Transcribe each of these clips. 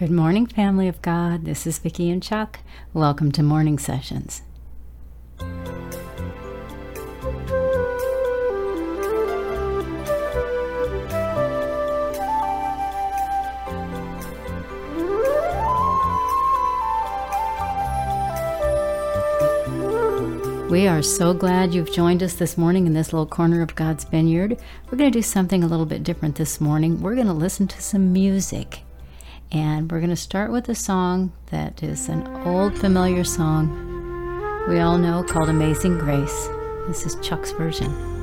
Good morning, family of God. This is Vicki and Chuck. Welcome to Morning Sessions. We are so glad you've joined us this morning in this little corner of God's vineyard. We're going to do something a little bit different this morning. We're going to listen to some music. And we're going to start with a song that is an old familiar song we all know called Amazing Grace. This is Chuck's version.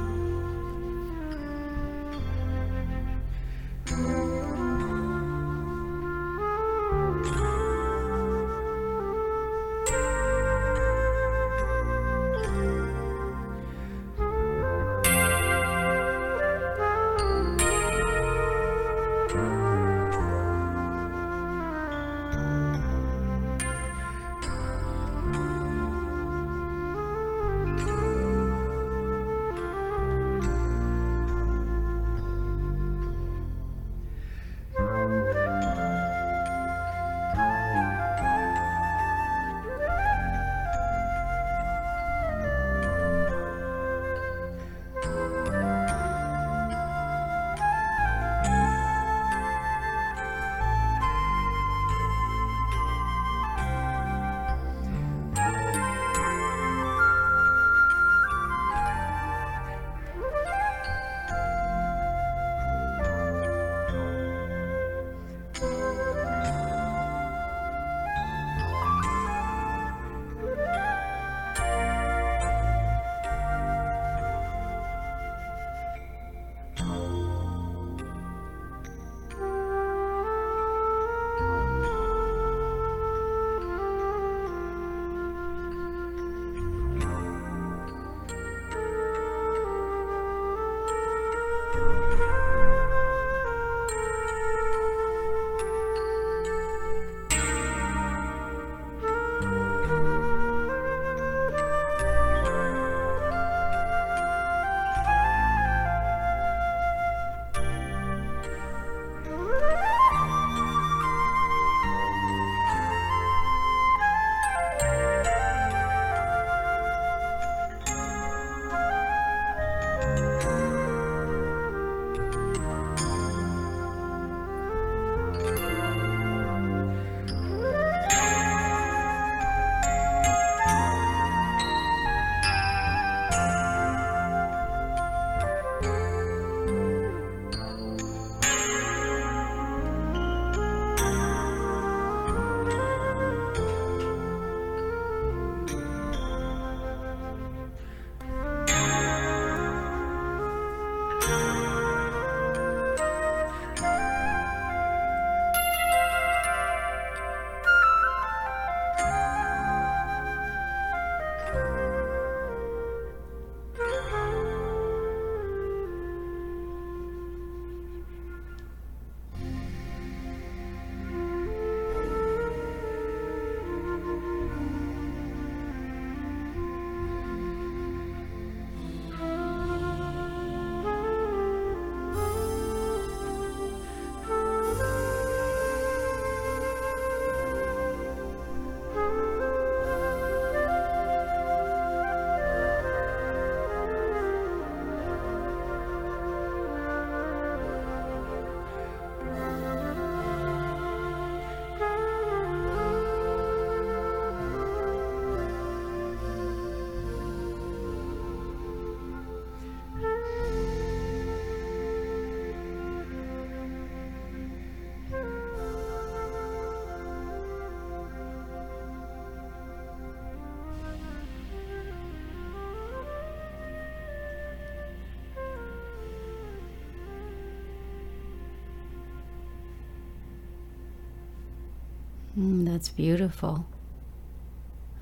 Mm, that's beautiful.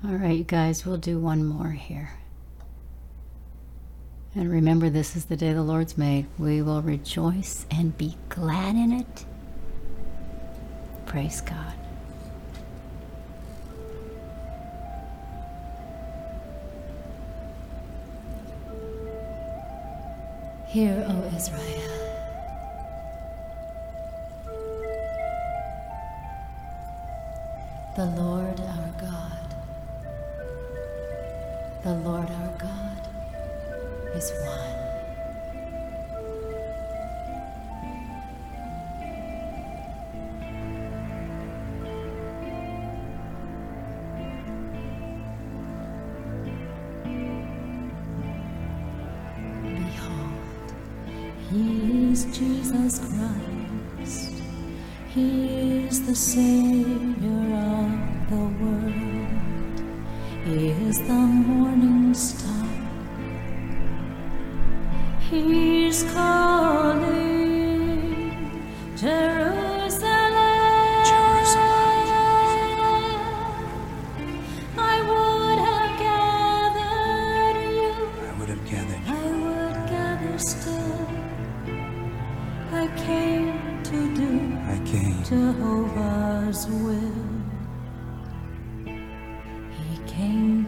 All right, you guys, we'll do one more here. And remember, this is the day the Lord's made. We will rejoice and be glad in it. Praise God. Hear, O Israel. the Lord our God. The Lord our God is one. Behold, He is Jesus Christ. He is the Savior of the world. He is the morning star. He's come.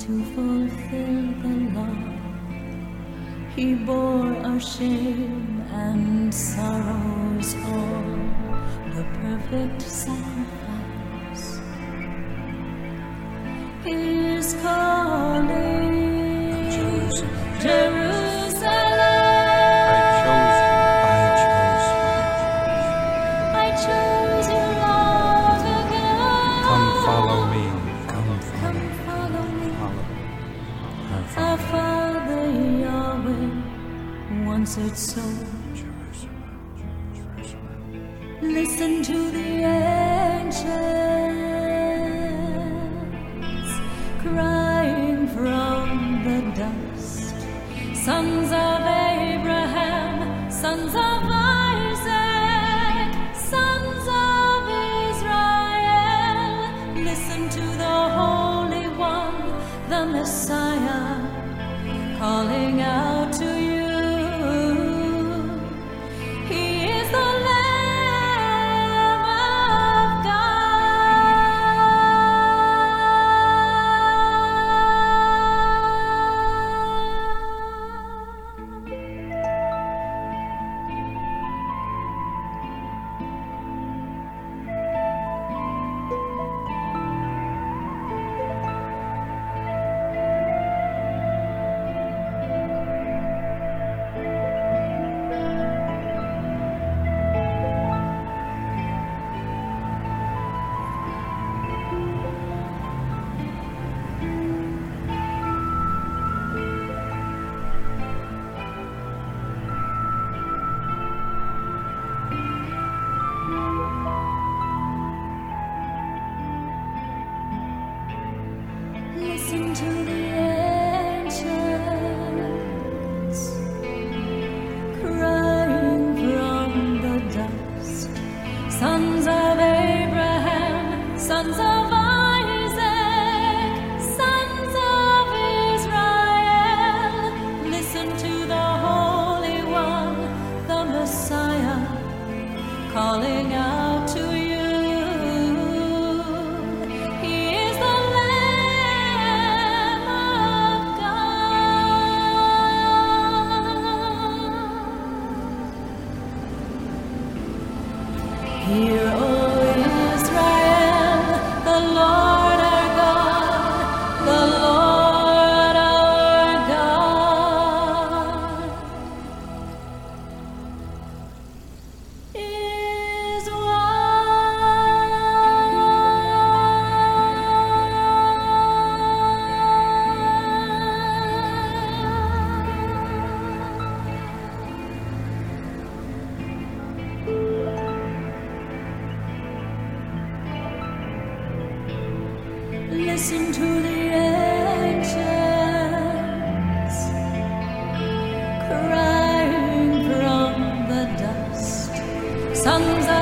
to fulfill the law. He bore our shame and sorrows all, the perfect sacrifice. Messiah calling out to calling out. sun's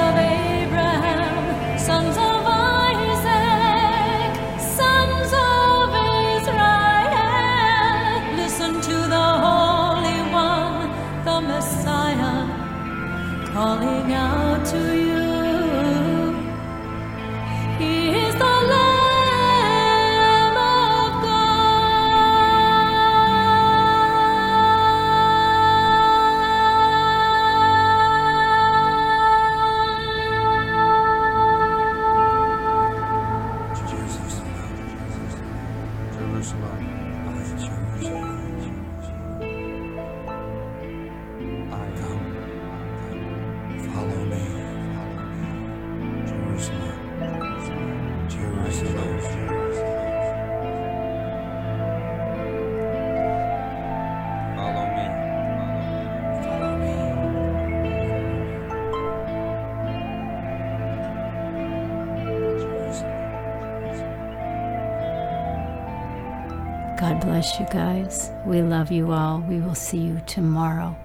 God bless you guys. We love you all. We will see you tomorrow.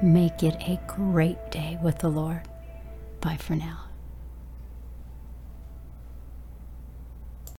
Make it a great day with the Lord. Bye for now.